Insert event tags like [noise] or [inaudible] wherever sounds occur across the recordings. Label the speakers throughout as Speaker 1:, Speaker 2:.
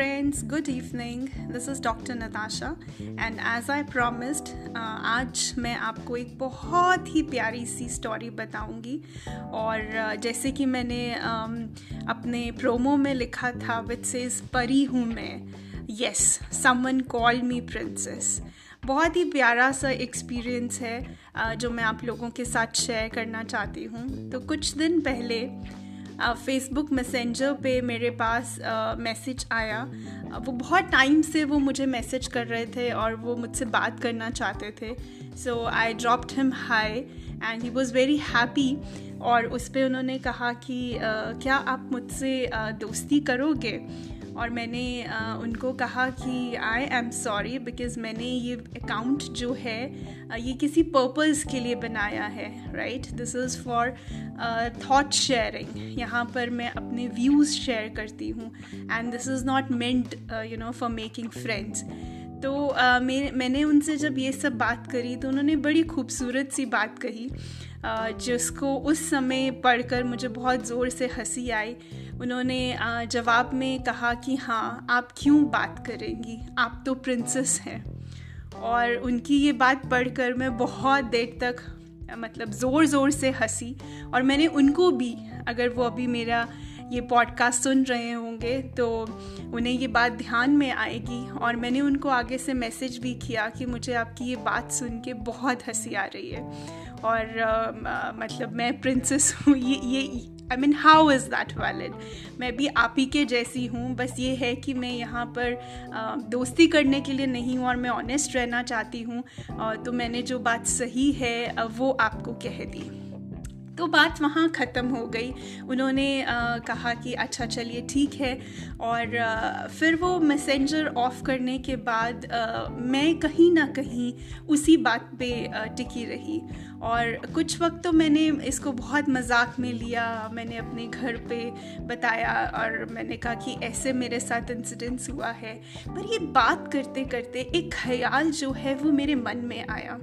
Speaker 1: friends, good evening this is doctor Natasha and as I promised आज मैं आपको एक बहुत ही प्यारी सी स्टोरी बताऊँगी। और जैसे कि मैंने अपने प्रोमो में लिखा था विच सेज परी हूँ मैं. Yes someone call me princess बहुत ही प्यारा सा एक्सपीरियंस है जो मैं आप लोगों के साथ शेयर करना चाहती हूँ। तो कुछ दिन पहले फेसबुक मैसेंजर पे मेरे पास मैसेज आया। वो बहुत टाइम से वो मुझे मैसेज कर रहे थे और वो मुझसे बात करना चाहते थे। So I dropped him hi and he was very happy और उस पर उन्होंने कहा कि uh, क्या आप मुझसे uh, दोस्ती करोगे? और मैंने उनको कहा कि आई एम सॉरी बिकॉज़ मैंने ये अकाउंट जो है ये किसी पर्पज़ के लिए बनाया है right this is for thought sharing यहाँ पर मैं अपने व्यूज़ शेयर करती हूँ. And this is not meant you know for making friends तो uh, मैं मैंने उनसे जब ये सब बात करी तो उन्होंने बड़ी खूबसूरत सी बात कही uh, जिसको उस समय पढ़कर मुझे बहुत ज़ोर से हँसी आई। उन्होंने जवाब में कहा कि हाँ आप क्यों बात करेंगी? आप तो प्रिंसेस हैं। और उनकी ये बात पढ़कर मैं बहुत देर तक मतलब ज़ोर ज़ोर से हँसी। और मैंने उनको भी अगर वो अभी मेरा ये पॉडकास्ट सुन रहे होंगे तो उन्हें ये बात ध्यान में आएगी। और मैंने उनको आगे से मैसेज भी किया कि मुझे आपकी ये बात सुन के बहुत हँसी आ रही है। और आ, मतलब मैं प्रिंसेस [laughs] हूँ ये ये I mean how is that valid मैं भी आप ही के जैसी हूँ बस ये है कि मैं यहाँ पर आ, दोस्ती करने के लिए नहीं हूँ और मैं ऑनेस्ट रहना चाहती हूँ। तो मैंने जो बात सही है वो आपको कह दी। तो बात वहाँ ख़त्म हो गई। उन्होंने आ, कहा कि अच्छा चलिए ठीक है। और आ, फिर वो मैसेंजर ऑफ़ करने के बाद आ, मैं कहीं ना कहीं उसी बात पे टिकी रही। और कुछ वक्त तो मैंने इसको बहुत मज़ाक में लिया मैंने अपने घर पे बताया और मैंने कहा कि ऐसे मेरे साथ इंसिडेंस हुआ है। पर ये बात करते करते एक ख्याल जो है वो मेरे मन में आया।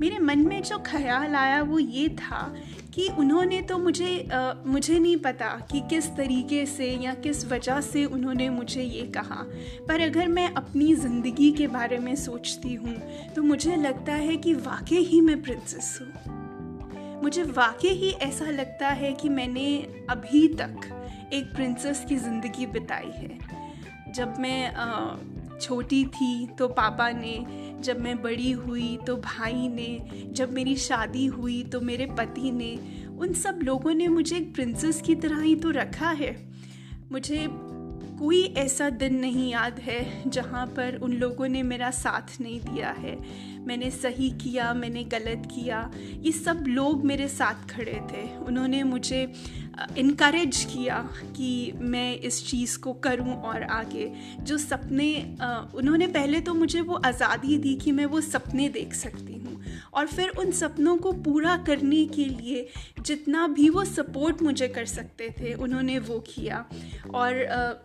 Speaker 1: मेरे मन में जो ख्याल आया वो ये था कि उन्होंने तो मुझे आ, मुझे नहीं पता कि किस तरीके से या किस वजह से उन्होंने मुझे ये कहा। पर अगर मैं अपनी ज़िंदगी के बारे में सोचती हूँ तो मुझे लगता है कि वाकई ही मैं प्रिंसेस हूँ। मुझे वाकई ही ऐसा लगता है कि मैंने अभी तक एक प्रिंसेस की ज़िंदगी बिताई है। जब मैं छोटी थी तो पापा ने, जब मैं बड़ी हुई तो भाई ने, जब मेरी शादी हुई तो मेरे पति ने, उन सब लोगों ने मुझे एक प्रिंसेस की तरह ही तो रखा है। मुझे कोई ऐसा दिन नहीं याद है जहाँ पर उन लोगों ने मेरा साथ नहीं दिया है। मैंने सही किया, मैंने गलत किया। ये सब लोग मेरे साथ खड़े थे। उन्होंने मुझे इनक्रेज किया कि मैं इस चीज़ को करूँ और आगे। जो सपने उन्होंने पहले तो मुझे वो आज़ादी दी कि मैं वो सपने देख सकती हूँ। और फिर उन सपनों को पूरा करने के लिए जितना भी वो सपोर्ट मुझे कर सकते थे, उन्होंने वो किया। और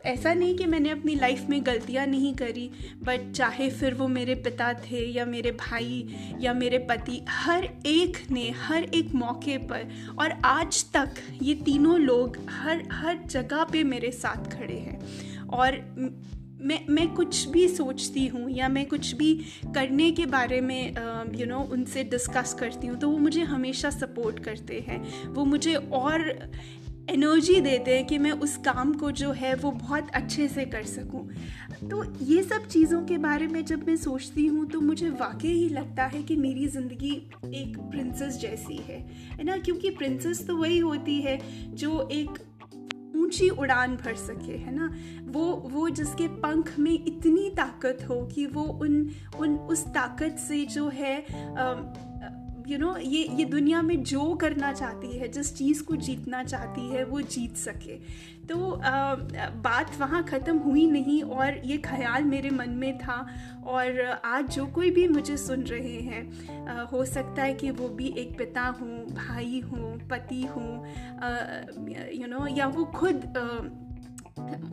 Speaker 1: ऐसा नहीं कि मैंने अपनी लाइफ में गलतियाँ नहीं करी बट चाहे फिर वो मेरे पिता थे या मेरे भाई या मेरे पति, हर एक ने, हर एक मौके पर और आज तक ये तीनों लोग हर हर जगह पे मेरे साथ खड़े हैं। और मैं मैं कुछ भी सोचती हूँ या मैं कुछ भी करने के बारे में यू नो you know, उनसे डिस्कस करती हूँ तो वो मुझे हमेशा सपोर्ट करते हैं। वो मुझे और एनर्जी देते हैं कि मैं उस काम को जो है वो बहुत अच्छे से कर सकूँ। तो ये सब चीज़ों के बारे में जब मैं सोचती हूँ तो मुझे वाकई ही लगता है कि मेरी ज़िंदगी एक प्रिंसेस जैसी है। है ना? क्योंकि प्रिंसेस तो वही होती है जो एक ऊँची उड़ान भर सके, है ना? वो वो जिसके पंख में इतनी ताकत हो कि वो उन उन उस ताकत से जो है यू नो ये ये दुनिया में जो करना चाहती है जिस चीज़ को जीतना चाहती है वो जीत सके। तो आ, बात वहाँ ख़त्म हुई नहीं और ये ख्याल मेरे मन में था और आज जो कोई भी मुझे सुन रहे हैं हो सकता है कि वो भी एक पिता हूँ भाई हूँ पति हूँ यू नो या वो खुद आ,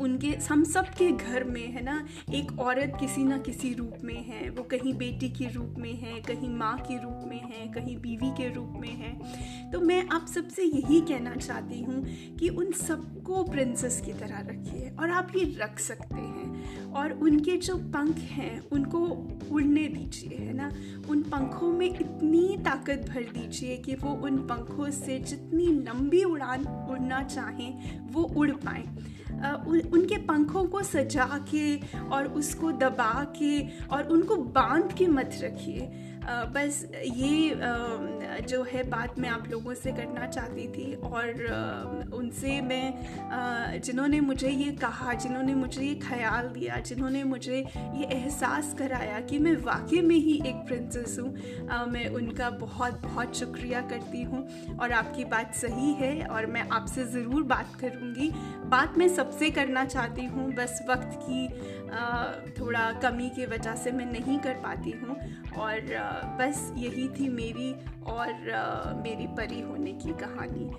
Speaker 1: उनके, हम सब के घर में, है ना, एक औरत किसी ना किसी रूप में है। वो कहीं बेटी के रूप में है, कहीं माँ के रूप में है, कहीं बीवी के रूप में है। तो मैं आप सबसे यही कहना चाहती हूँ कि उन सबको प्रिंसेस की तरह रखिए और आप ये रख सकते हैं। और उनके जो पंख हैं, उनको उड़ने दीजिए, है ना। उन पंखों में इतनी ताकत भर दीजिए कि वो उन पंखों से जितनी लंबी उड़ान उड़ना चाहें, वो उड़ पाएँ। उनके पंखों को सजा के और उसको दबा के और उनको बाँध के मत रखिए। बस ये जो है बात मैं आप लोगों से करना चाहती थी और उनसे मैं जिन्होंने मुझे ये कहा, जिन्होंने मुझे ये ख्याल दिया, जिन्होंने मुझे ये एहसास कराया कि मैं वाकई में ही एक प्रिंसेस हूँ मैं उनका बहुत बहुत शुक्रिया करती हूँ और आपकी बात सही है और मैं आपसे ज़रूर बात करूँगी। बात मैं सबसे करना चाहती हूँ, बस वक्त की थोड़ा कमी की वजह से मैं नहीं कर पाती हूँ और बस यही थी मेरी और मेरी परी होने की कहानी।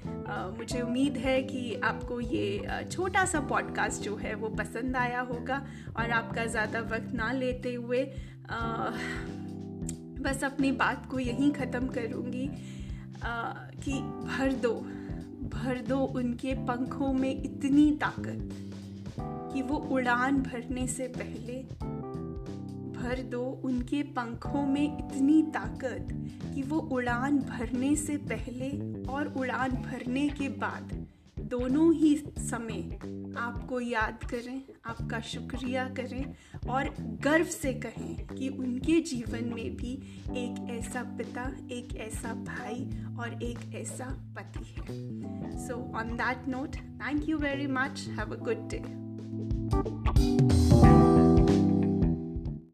Speaker 1: मुझे उम्मीद है कि आपको ये छोटा सा पॉडकास्ट जो है वो पसंद आया होगा और आपका ज़्यादा वक्त ना लेते हुए बस अपनी बात को यहीं ख़त्म करूँगी कि भर दो भर दो उनके पंखों में इतनी ताकत कि वो उड़ान भरने से पहले भर दो उनके पंखों में इतनी ताकत कि वो उड़ान भरने से पहले और उड़ान भरने के बाद दोनों ही समय आपको याद करें, आपका शुक्रिया करें और गर्व से कहें कि उनके जीवन में भी एक ऐसा पिता, एक ऐसा भाई और एक ऐसा पति है। So on that note thank you very much have a good day